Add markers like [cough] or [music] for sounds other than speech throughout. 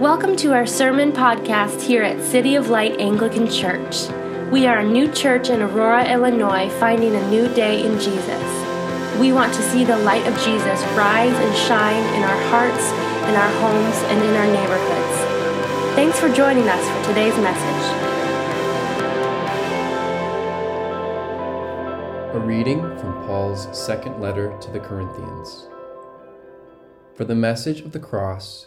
Welcome to our sermon podcast here at City of Light Anglican Church. We are a new church in Aurora, Illinois, finding a new day in Jesus. We want to see the light of Jesus rise and shine in our hearts, in our homes, and in our neighborhoods. Thanks for joining us for today's message. A reading from Paul's second letter to the Corinthians. For the message of the cross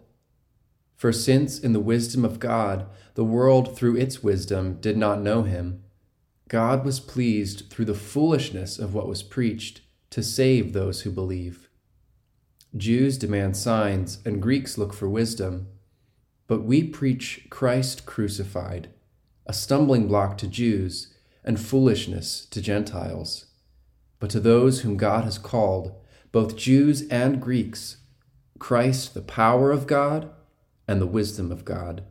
For since in the wisdom of God the world through its wisdom did not know him, God was pleased through the foolishness of what was preached to save those who believe. Jews demand signs and Greeks look for wisdom, but we preach Christ crucified, a stumbling block to Jews and foolishness to Gentiles. But to those whom God has called, both Jews and Greeks, Christ the power of God and the wisdom of God.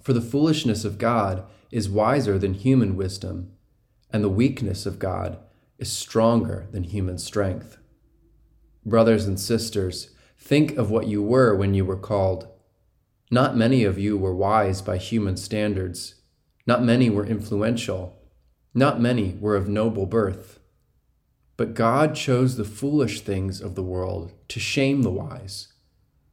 For the foolishness of God is wiser than human wisdom, and the weakness of God is stronger than human strength. Brothers and sisters, think of what you were when you were called. Not many of you were wise by human standards. Not many were influential. Not many were of noble birth. But God chose the foolish things of the world to shame the wise.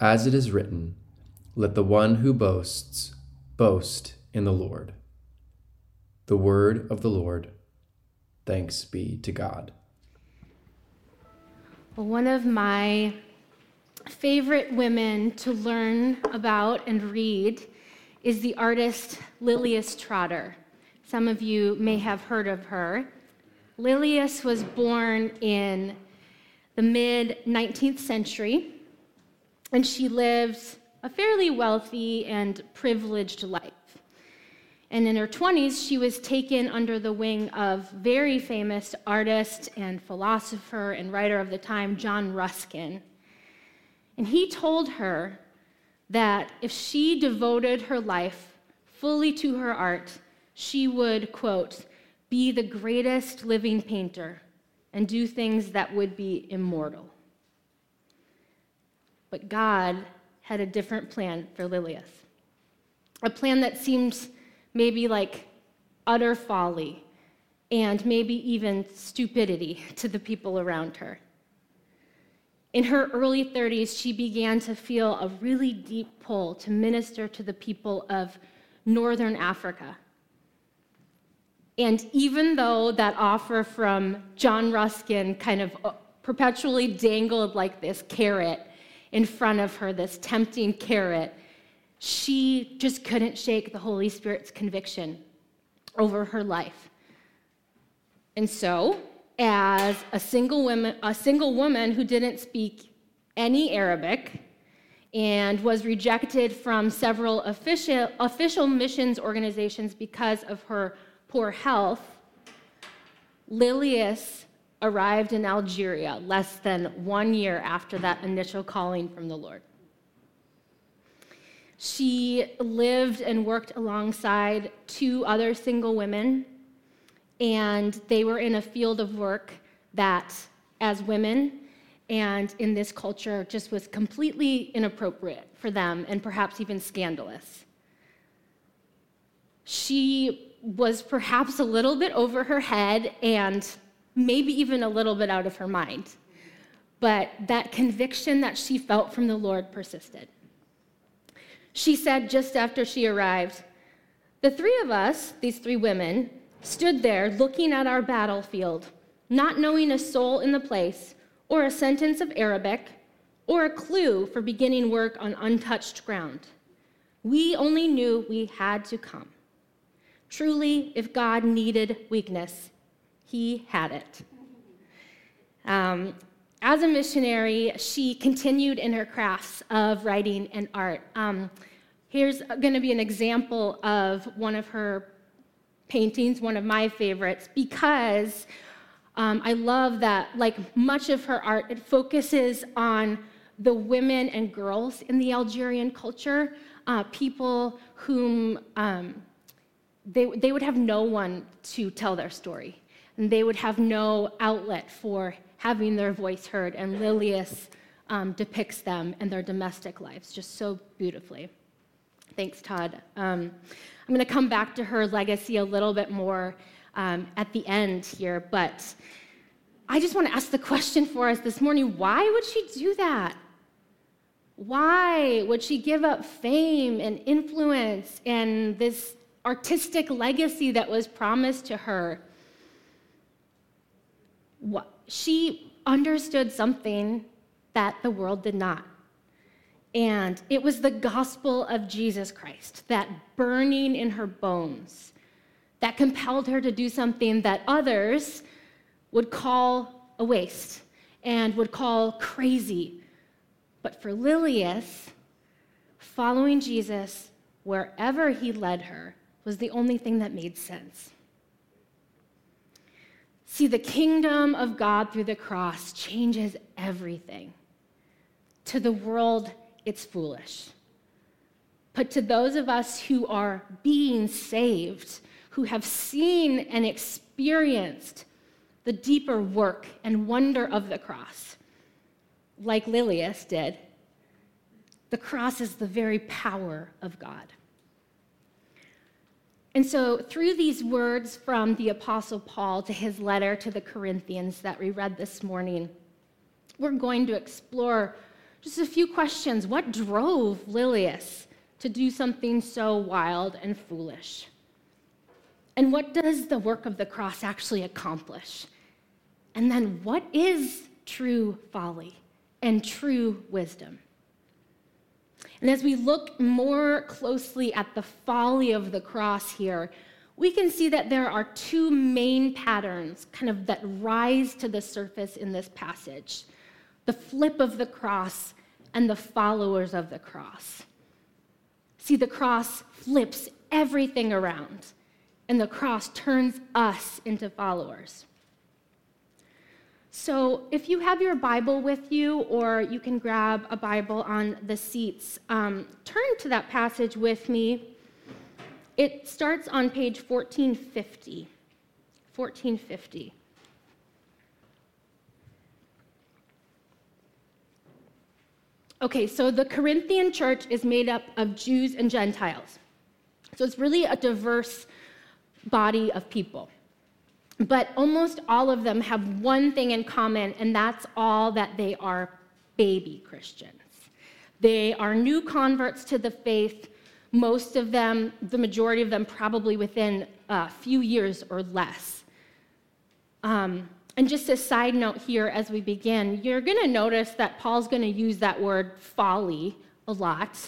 as it is written, let the one who boasts boast in the Lord. The word of the Lord. Thanks be to God. Well, one of my favorite women to learn about and read is the artist Lilias Trotter. Some of you may have heard of her. Lilias was born in the mid 19th century and she lived a fairly wealthy and privileged life. And in her 20s, she was taken under the wing of very famous artist and philosopher and writer of the time, John Ruskin. And he told her that if she devoted her life fully to her art, she would, quote, be the greatest living painter and do things that would be immortal. But God had a different plan for Lilias. A plan that seemed maybe like utter folly and maybe even stupidity [laughs] to the people around her. In her early 30s, she began to feel a really deep pull to minister to the people of Northern Africa. And even though that offer from John Ruskin kind of uh, perpetually dangled like this carrot in front of her, this tempting carrot, she just couldn't shake the Holy Spirit's conviction over her life. And so, as a single woman, a single woman who didn't speak any Arabic and was rejected from several official, official missions organizations because of her poor health, Lilias arrived in Algeria less than one year after that initial calling from the Lord. She lived and worked alongside two other single women, and they were in a field of work that, as women and in this culture, just was completely inappropriate for them and perhaps even scandalous. She was perhaps a little bit over her head and maybe even a little bit out of her mind. But that conviction that she felt from the Lord persisted. She said just after she arrived, The three of us, these three women, stood there looking at our battlefield, not knowing a soul in the place, or a sentence of Arabic, or a clue for beginning work on untouched ground. We only knew we had to come. Truly, if God needed weakness, He had it. Um, as a missionary, she continued in her crafts of writing and art. Um, here's going to be an example of one of her paintings, one of my favorites, because um, I love that, like much of her art, it focuses on the women and girls in the Algerian culture, uh, people whom um, they, they would have no one to tell their story, and they would have no outlet for having their voice heard. And Lilias um, depicts them and their domestic lives just so beautifully. Thanks, Todd. Um, I'm going to come back to her legacy a little bit more um, at the end here, but I just want to ask the question for us this morning why would she do that? Why would she give up fame and influence and this artistic legacy that was promised to her? She understood something that the world did not. And it was the gospel of Jesus Christ, that burning in her bones, that compelled her to do something that others would call a waste and would call crazy but for Lilias, following Jesus wherever he led her was the only thing that made sense. See, the kingdom of God through the cross changes everything. To the world, it's foolish. But to those of us who are being saved, who have seen and experienced the deeper work and wonder of the cross, like Lilias did, the cross is the very power of God. And so, through these words from the Apostle Paul to his letter to the Corinthians that we read this morning, we're going to explore just a few questions. What drove Lilias to do something so wild and foolish? And what does the work of the cross actually accomplish? And then, what is true folly? and true wisdom. And as we look more closely at the folly of the cross here, we can see that there are two main patterns kind of that rise to the surface in this passage the flip of the cross and the followers of the cross. See, the cross flips everything around, and the cross turns us into followers. So, if you have your Bible with you, or you can grab a Bible on the seats, um, turn to that passage with me. It starts on page 1450. 1450. Okay, so the Corinthian church is made up of Jews and Gentiles. So it's really a diverse body of people. But almost all of them have one thing in common, and that's all that they are baby Christians. They are new converts to the faith, most of them, the majority of them, probably within a few years or less. Um, and just a side note here as we begin, you're going to notice that Paul's going to use that word folly a lot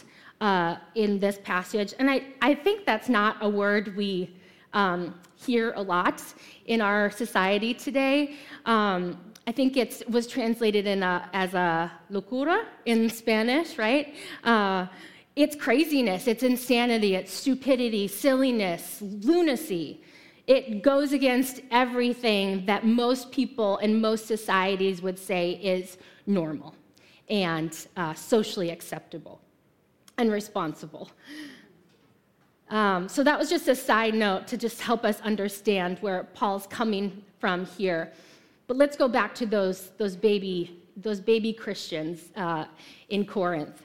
uh, in this passage. And I, I think that's not a word we um, hear a lot in our society today. Um, I think it was translated a, as a locura in Spanish, right? Uh, it's craziness, it's insanity, it's stupidity, silliness, lunacy. It goes against everything that most people and most societies would say is normal and uh, socially acceptable and responsible. Um, so that was just a side note to just help us understand where Paul's coming from here. But let's go back to those, those, baby, those baby Christians uh, in Corinth.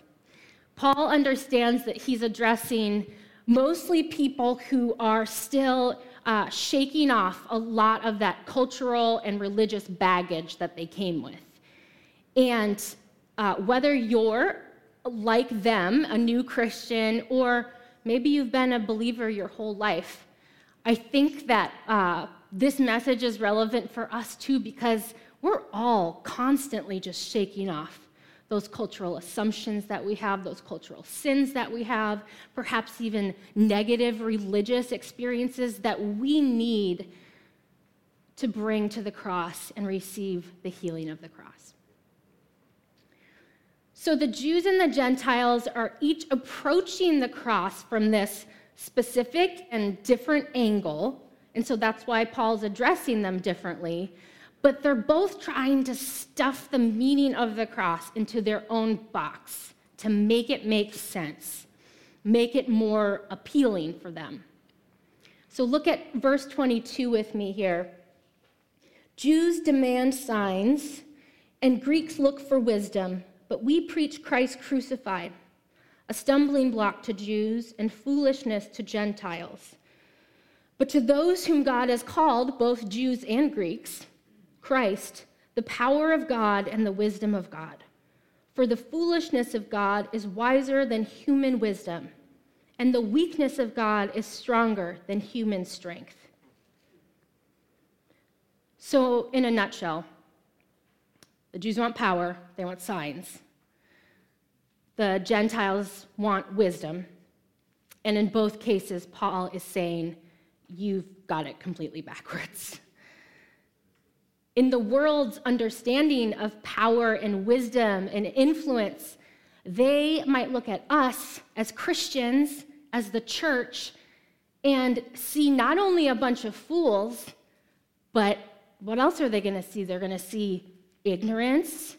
Paul understands that he's addressing mostly people who are still uh, shaking off a lot of that cultural and religious baggage that they came with. And uh, whether you're like them, a new Christian, or maybe you've been a believer your whole life. I think that uh, this message is relevant for us too because we're all constantly just shaking off those cultural assumptions that we have, those cultural sins that we have, perhaps even negative religious experiences that we need to bring to the cross and receive the healing of the cross. So the Jews and the Gentiles are each approaching the cross from this specific and different angle. And so that's why Paul's addressing them differently. But they're both trying to stuff the meaning of the cross into their own box to make it make sense, make it more appealing for them. So look at verse 22 with me here. Jews demand signs, and Greeks look for wisdom, but we preach Christ crucified, a stumbling block to Jews and foolishness to Gentiles. But to those whom God has called, both Jews and Greeks, Christ, the power of God and the wisdom of God. For the foolishness of God is wiser than human wisdom, and the weakness of God is stronger than human strength. So, in a nutshell, the Jews want power, they want signs. The Gentiles want wisdom. And in both cases, Paul is saying, You've got it completely backwards. In the world's understanding of power and wisdom and influence, they might look at us as Christians, as the church, and see not only a bunch of fools, but what else are they going to see? They're going to see ignorance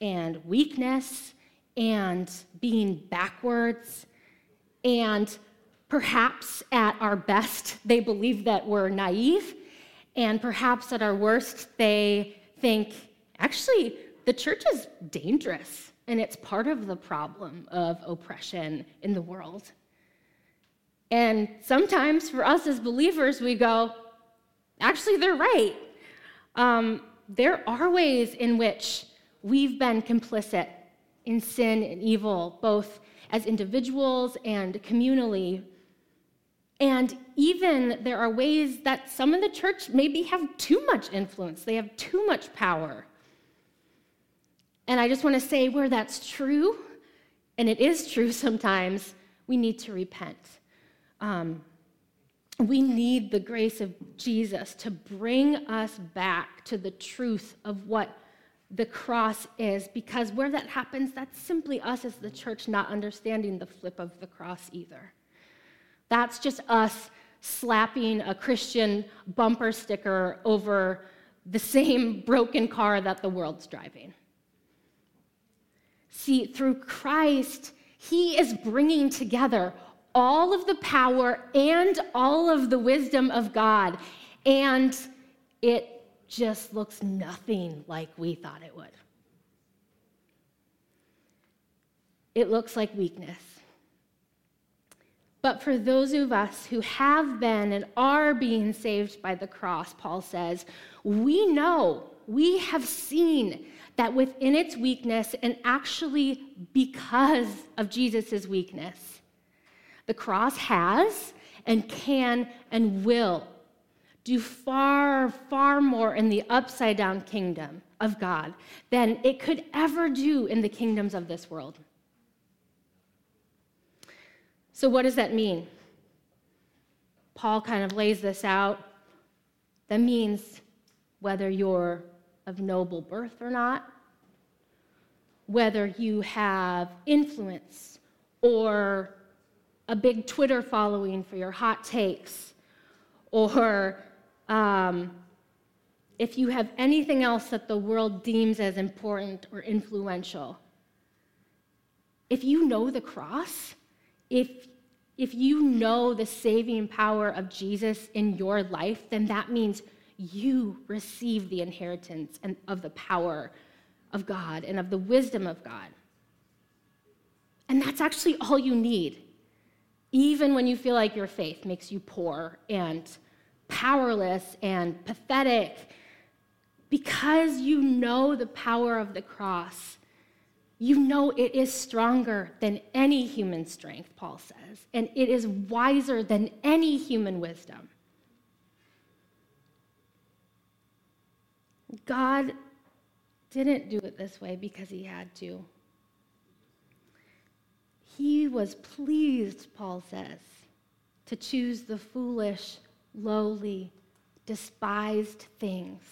and weakness and being backwards. And perhaps at our best, [laughs] they believe that we're naive. And perhaps at our worst, they think, actually, the church is dangerous and it's part of the problem of oppression in the world. And sometimes for us as believers, we go, actually, they're right um, there are ways in which we've been complicit in sin and evil, both as individuals and communally. And even there are ways that some in the church maybe have too much influence, they have too much power. And I just want to say where that's true, and it is true sometimes, we need to repent. Um, we need the grace of Jesus to bring us back to the truth of what the cross is, because where that happens, that's simply us as the church not understanding the flip of the cross either. That's just us slapping a Christian bumper sticker over the same [laughs] broken car that the world's driving. See, through Christ, He is bringing together all of the power and all of the wisdom of God. And it just looks nothing like we thought it would. It looks like weakness. But for those of us who have been and are being saved by the cross, Paul says, we know, we have seen that within its weakness, and actually because of Jesus' weakness, the cross has and can and will do far, far more in the upside down kingdom of God than it could ever do in the kingdoms of this world. So, what does that mean? Paul kind of lays this out. That means whether you're of noble birth or not, whether you have influence or a big Twitter following for your hot takes, or um, if you have anything else that the world deems as important or influential. If you know the cross, if, if you know the saving power of Jesus in your life, then that means you receive the inheritance and of the power of God and of the wisdom of God. And that's actually all you need even when you feel like your faith makes you poor and powerless and pathetic, because you know the power of the cross, You know it is stronger than any human strength, Paul says, and it is wiser than any human wisdom. God didn't do it this way because he had to. He was pleased, Paul says, to choose the foolish, lowly, despised things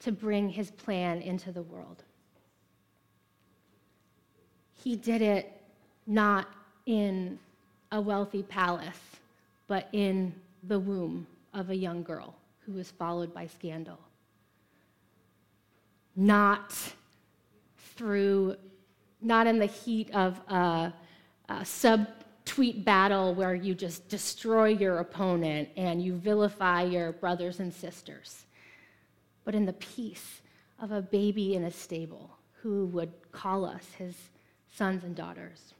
to bring his plan into the world. He did it not in a wealthy palace, but in the womb of a young girl who was followed by scandal. Not through, not in the heat of a uh, subtweet battle where you just destroy your opponent and you vilify your brothers and sisters, but in the peace of a baby in a stable who would call us his sons and daughters.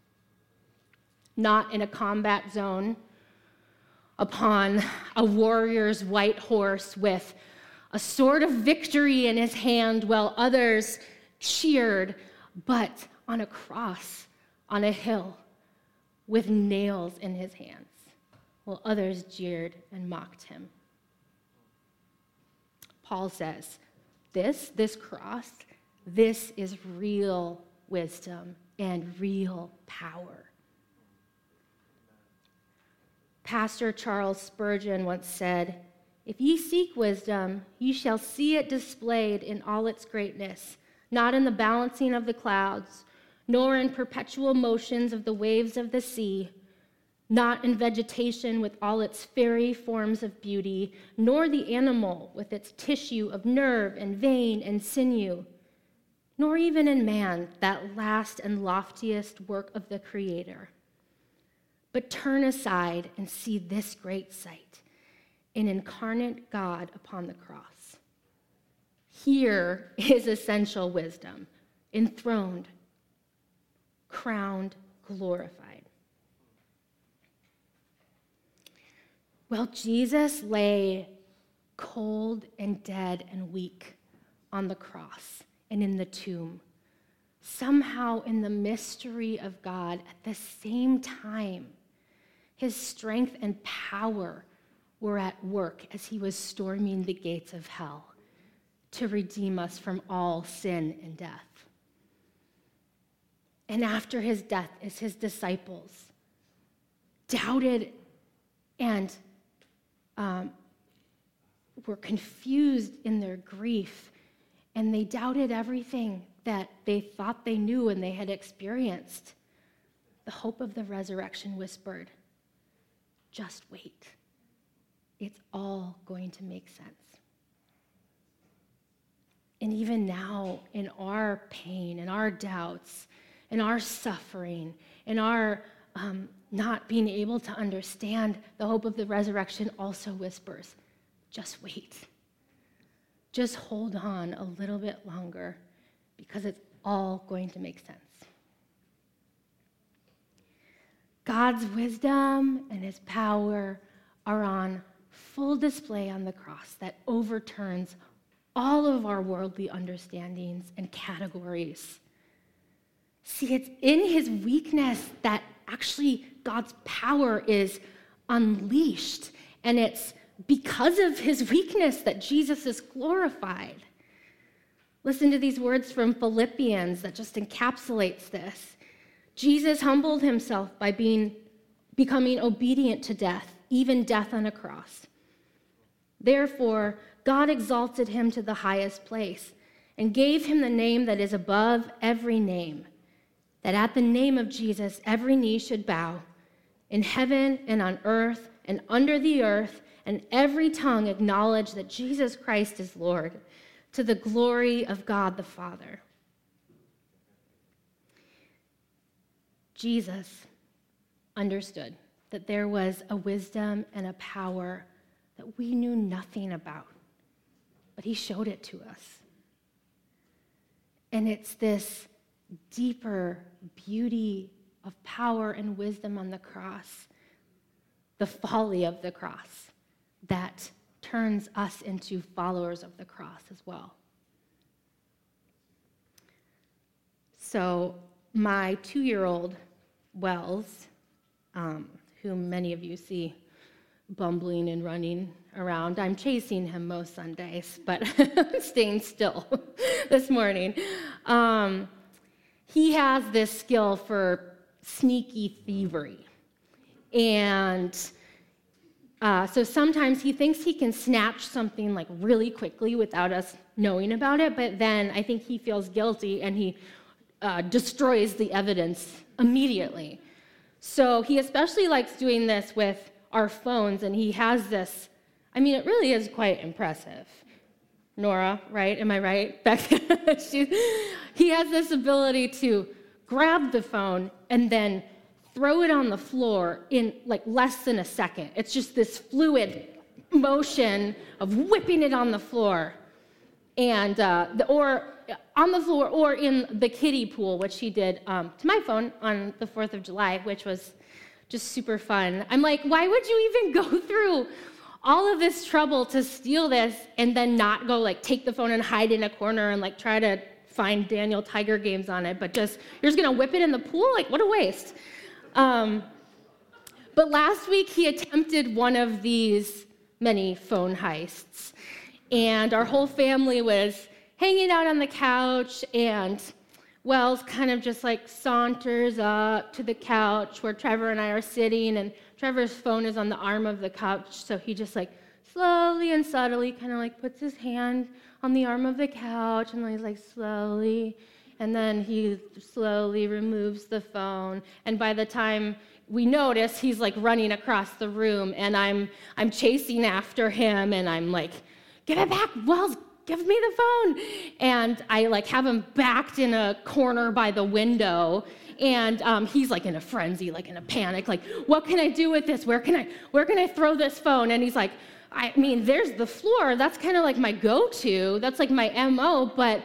Not in a combat zone upon a warrior's white horse with a sword of victory in his hand while others cheered, but on a cross on a hill with nails in his hands, while others jeered and mocked him. Paul says, This, this cross, this is real wisdom and real power. Pastor Charles Spurgeon once said, If ye seek wisdom, ye shall see it displayed in all its greatness, not in the balancing of the clouds nor in perpetual motions of the waves of the sea, not in vegetation with all its fairy forms of beauty, nor the animal with its tissue of nerve and vein and sinew, nor even in man, that last and loftiest work of the Creator. But turn aside and see this great sight an incarnate God upon the cross. Here is essential wisdom, enthroned crowned, glorified. Well, Jesus lay cold and dead and weak on the cross and in the tomb. Somehow, in the mystery of God, at the same time, his strength and power were at work as he was storming the gates of hell to redeem us from all sin and death and after his death as his disciples doubted and um, were confused in their grief. And they doubted everything that they thought they knew and they had experienced. The hope of the resurrection whispered just wait. It's all going to make sense. And even now in our pain and our doubts in our suffering, in our um, not being able to understand the hope of the resurrection, also whispers, just wait. Just hold on a little bit longer because it's all going to make sense. God's wisdom and his power are on full display on the cross that overturns all of our worldly understandings and categories. See, it's in his weakness that actually God's power is unleashed. And it's because of his weakness that Jesus is glorified. Listen to these words from Philippians that just encapsulates this. Jesus humbled himself by being becoming obedient to death, even death on a cross. Therefore, God exalted him to the highest place and gave him the name that is above every name that at the name of Jesus, every knee should bow in heaven and on earth and under the earth, and every tongue acknowledge that Jesus Christ is Lord to the glory of God the Father. Jesus understood that there was a wisdom and a power that we knew nothing about, but he showed it to us. And it's this deeper beauty of power and wisdom on the cross, the folly of the cross that turns us into followers of the cross as well. So, my two year old Wells, um, whom many of you see bumbling and running around, I'm chasing him most Sundays, but [laughs] staying still [laughs] this morning. Um, he has this skill for sneaky thievery. And uh, so sometimes he thinks he can snatch something like really quickly without us knowing about it, but then I think he feels guilty and he uh, destroys the evidence immediately. So he especially likes doing this with our phones, and he has this. I mean, it really is quite impressive. Nora, right? Am I right? [laughs] he has this ability to grab the phone and then throw it on the floor in like less than a second. It's just this fluid motion of whipping it on the floor, and uh, the, or on the floor, or in the kiddie pool, which he did um, to my phone on the Fourth of July, which was just super fun. I'm like, why would you even [laughs] go through all of this trouble to steal this and then not go like take the phone and hide in a corner and like try to find Daniel Tiger games on it, but just you're just gonna whip it in the pool? Like, what a waste. Um, but last week he attempted one of these many phone heists, and our whole family was hanging out on the couch and Wells kind of just like saunters up to the couch where Trevor and I are sitting, and Trevor's phone is on the arm of the couch, so he just like slowly and subtly kind of like puts his hand on the arm of the couch, and he's like slowly, and then he slowly removes the phone, and by the time we notice he's like running across the room and I'm I'm chasing after him and I'm like, give it back, Wells, give me the phone. And I like have him backed in a corner by the window. And um, he's like in a frenzy, like in a panic, like, what can I do with this? Where can I, where can I throw this phone? And he's like, I mean, there's the floor. That's kind of like my go-to. That's like my MO, but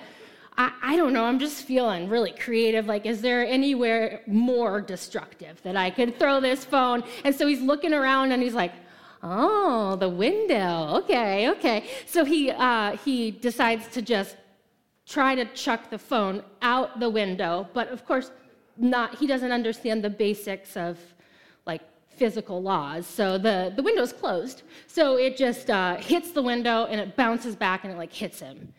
I, I don't know. I'm just feeling really creative. Like, is there anywhere more destructive that I could throw this phone? And so he's looking around and he's like, Oh, the window. Okay, okay. So he, uh, he decides to just try to chuck the phone out the window, but of course, not, he doesn't understand the basics of like physical laws. So the, the window's closed. So it just uh, hits the window and it bounces back and it like hits him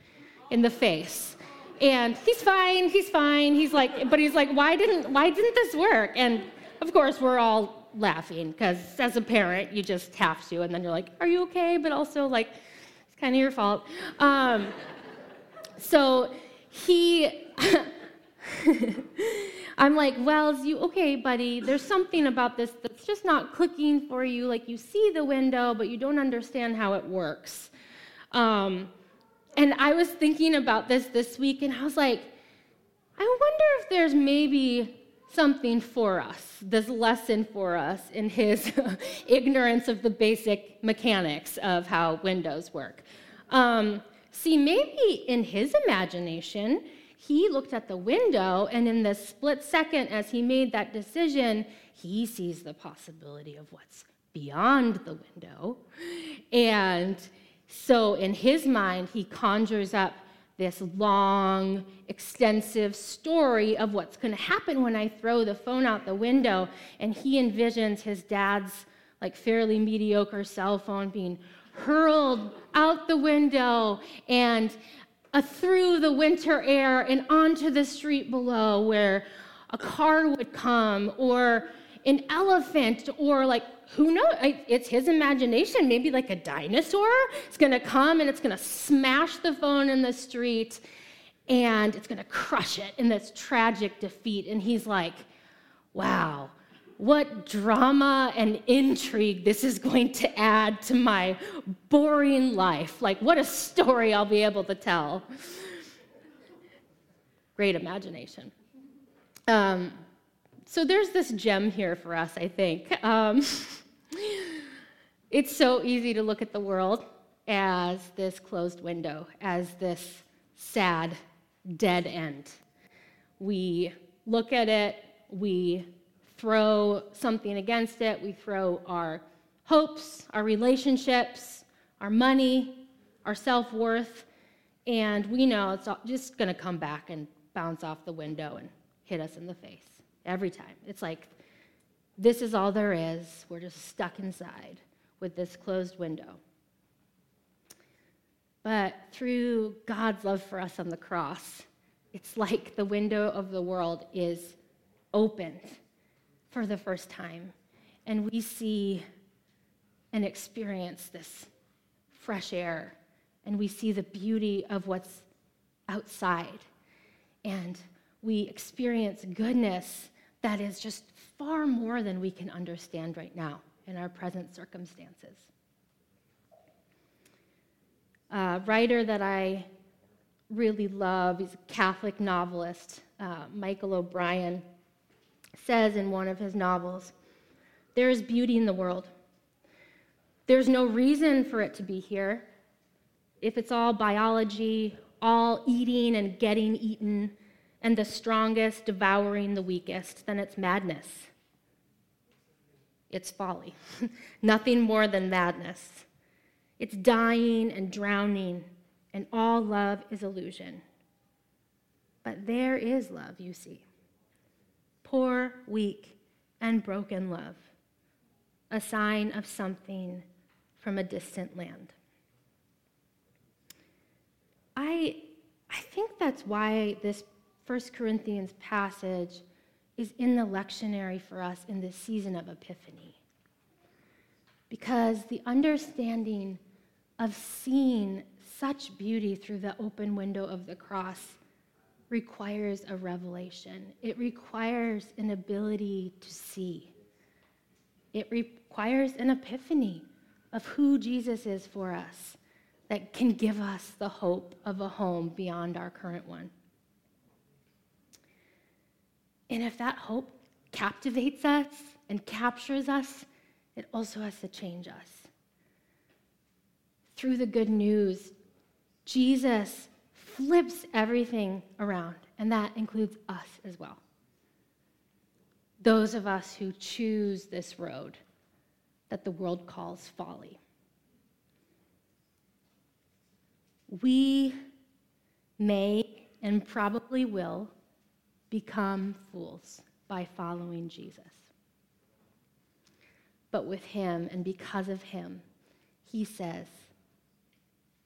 in the face. And he's fine, he's fine. He's like, but he's like, why didn't, why didn't this work? And of course, we're all laughing because as a parent, you just have to. And then you're like, are you okay? But also, like, it's kind of your fault. Um, so he, [laughs] [laughs] I'm like, well, is you okay, buddy? There's something about this that's just not clicking for you. Like, you see the window, but you don't understand how it works. Um, and I was thinking about this this week, and I was like, I wonder if there's maybe something for us, this lesson for us in his [laughs] ignorance of the basic mechanics of how windows work. Um, see, maybe in his imagination, he looked at the window, and in the split second as he made that decision, he sees the possibility of what's beyond the window. And so, in his mind, he conjures up this long, extensive story of what's going to happen when I throw the phone out the window. And he envisions his dad's like fairly mediocre cell phone being hurled out the window and uh, through the winter air and onto the street below where a car would come or an elephant or like who knows? It's his imagination. Maybe like a dinosaur is going to come and it's going to smash the phone in the street and it's going to crush it in this tragic defeat. And he's like, wow, what drama and intrigue this is going to add to my boring life. Like, what a story I'll be able to tell. Great imagination. Um, so there's this gem here for us, I think. Um, [laughs] it's so easy to look at the world as this closed window, as this sad, dead end. We look at it, we throw something against it, we throw our hopes, our relationships, our money, our self worth, and we know it's just going to come back and bounce off the window and hit us in the face every time. It's like, this is all there is. We're just stuck inside with this closed window. But through God's love for us on the cross, it's like the window of the world is opened for the first time. And we see and experience this fresh air, and we see the beauty of what's outside. And we experience goodness that is just far more than we can understand right now in our present circumstances. A writer that I really love, he's a Catholic novelist, uh, Michael O'Brien, says in one of his novels There is beauty in the world. There's no reason for it to be here. If it's all biology, all eating and getting eaten, and the strongest devouring the weakest, then it's madness. It's folly. [laughs] Nothing more than madness. It's dying and drowning, and all love is illusion. But there is love, you see. Poor, weak, and broken love, a sign of something from a distant land. I, I think that's why this 1 Corinthians passage is in the lectionary for us in this season of Epiphany. Because the understanding of seeing such beauty through the open window of the cross requires a revelation. It requires an ability to see. It requires an epiphany of who Jesus is for us that can give us the hope of a home beyond our current one. And if that hope captivates us and captures us, it also has to change us. Through the good news, Jesus flips everything around, and that includes us as well. Those of us who choose this road that the world calls folly. We may and probably will become fools by following Jesus. But with him and because of him, he says,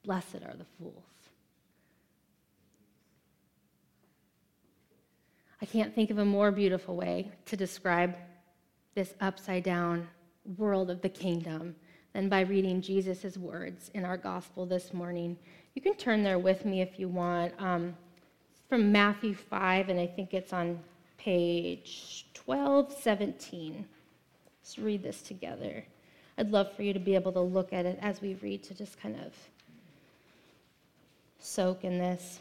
Blessed are the fools. I can't think of a more beautiful way to describe this upside down world of the kingdom than by reading Jesus' words in our gospel this morning. You can turn there with me if you want. Um, from Matthew 5, and I think it's on page 1217. Let's read this together. I'd love for you to be able to look at it as we read to just kind of soak in this.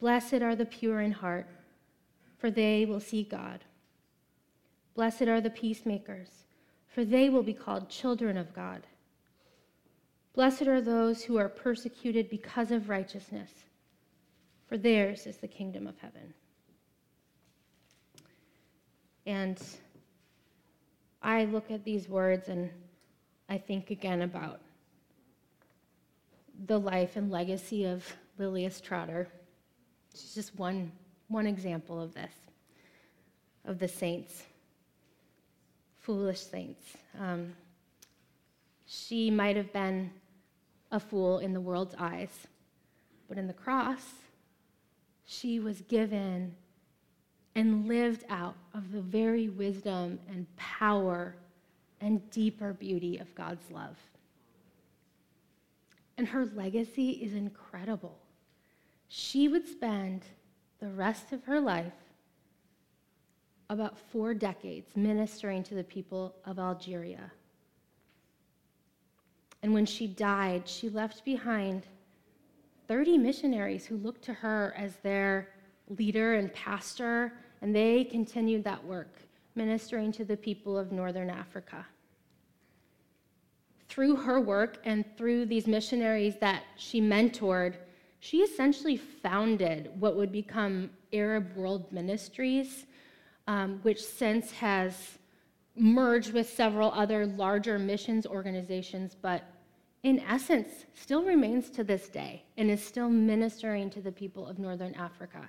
Blessed are the pure in heart, for they will see God. Blessed are the peacemakers for they will be called children of God. Blessed are those who are persecuted because of righteousness, for theirs is the kingdom of heaven. And I look at these words and I think again about the life and legacy of Lilias Trotter. She's just one, one example of this, of the saints foolish saints. Um, she might have been a fool in the world's eyes, but in the cross, she was given and lived out of the very wisdom and power and deeper beauty of God's love. And her legacy is incredible. She would spend the rest of her life about four decades ministering to the people of Algeria. And when she died, she left behind 30 missionaries who looked to her as their leader and pastor, and they continued that work, ministering to the people of Northern Africa. Through her work and through these missionaries that she mentored, she essentially founded what would become Arab World Ministries, um, which since has merged with several other larger missions organizations, but in essence still remains to this day and is still ministering to the people of Northern Africa.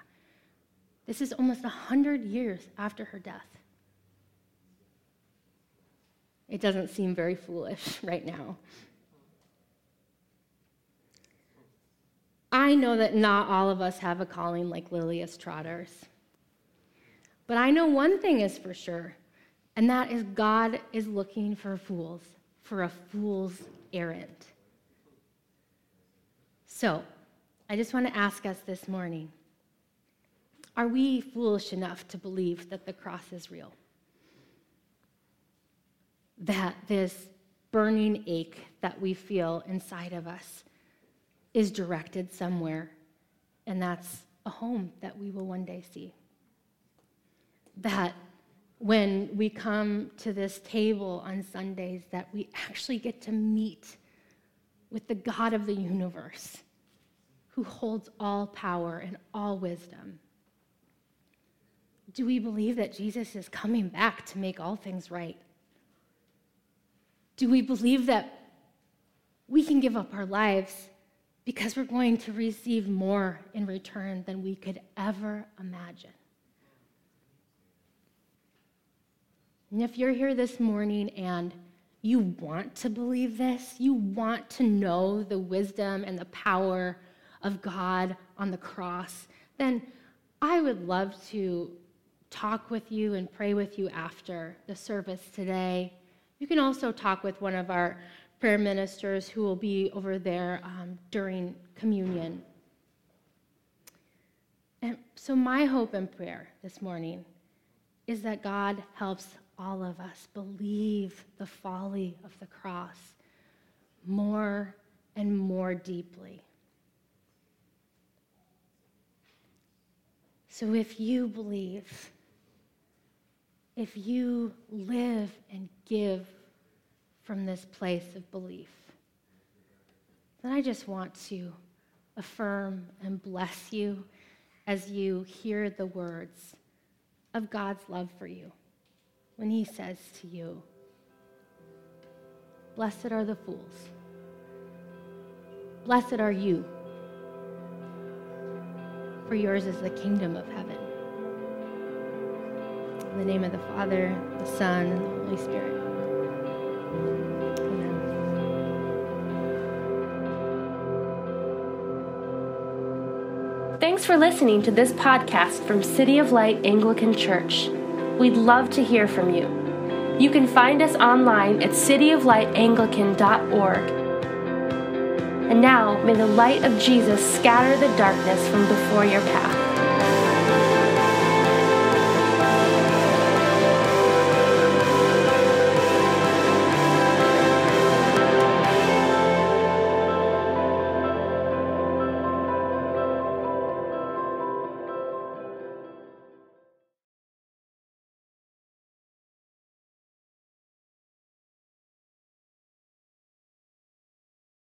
This is almost 100 years after her death. It doesn't seem very foolish [laughs] right now. I know that not all of us have a calling like Lilias Trotter's. But I know one thing is for sure, and that is God is looking for fools, for a fool's errand. So, I just want to ask us this morning are we foolish enough to believe that the cross is real? That this burning ache that we feel inside of us is directed somewhere, and that's a home that we will one day see. That when we come to this table on Sundays, that we actually get to meet with the God of the universe who holds all power and all wisdom. Do we believe that Jesus is coming back to make all things right? Do we believe that we can give up our lives because we're going to receive more in return than we could ever imagine. And if you're here this morning and you want to believe this, you want to know the wisdom and the power of God on the cross, then I would love to talk with you and pray with you after the service today. You can also talk with one of our prayer ministers who will be over there um, during communion. And so, my hope and prayer this morning is that God helps all of us believe the folly of the cross more and more deeply. So, if you believe, if you live and give from this place of belief. Then I just want to affirm and bless you as you hear the words of God's love for you when He says to you, Blessed are the fools. Blessed are you, for yours is the kingdom of heaven. In the name of the Father, the Son, and the Holy Spirit. For listening to this podcast from City of Light Anglican Church. We'd love to hear from you. You can find us online at cityoflightanglican.org. And now, may the light of Jesus scatter the darkness from before your path.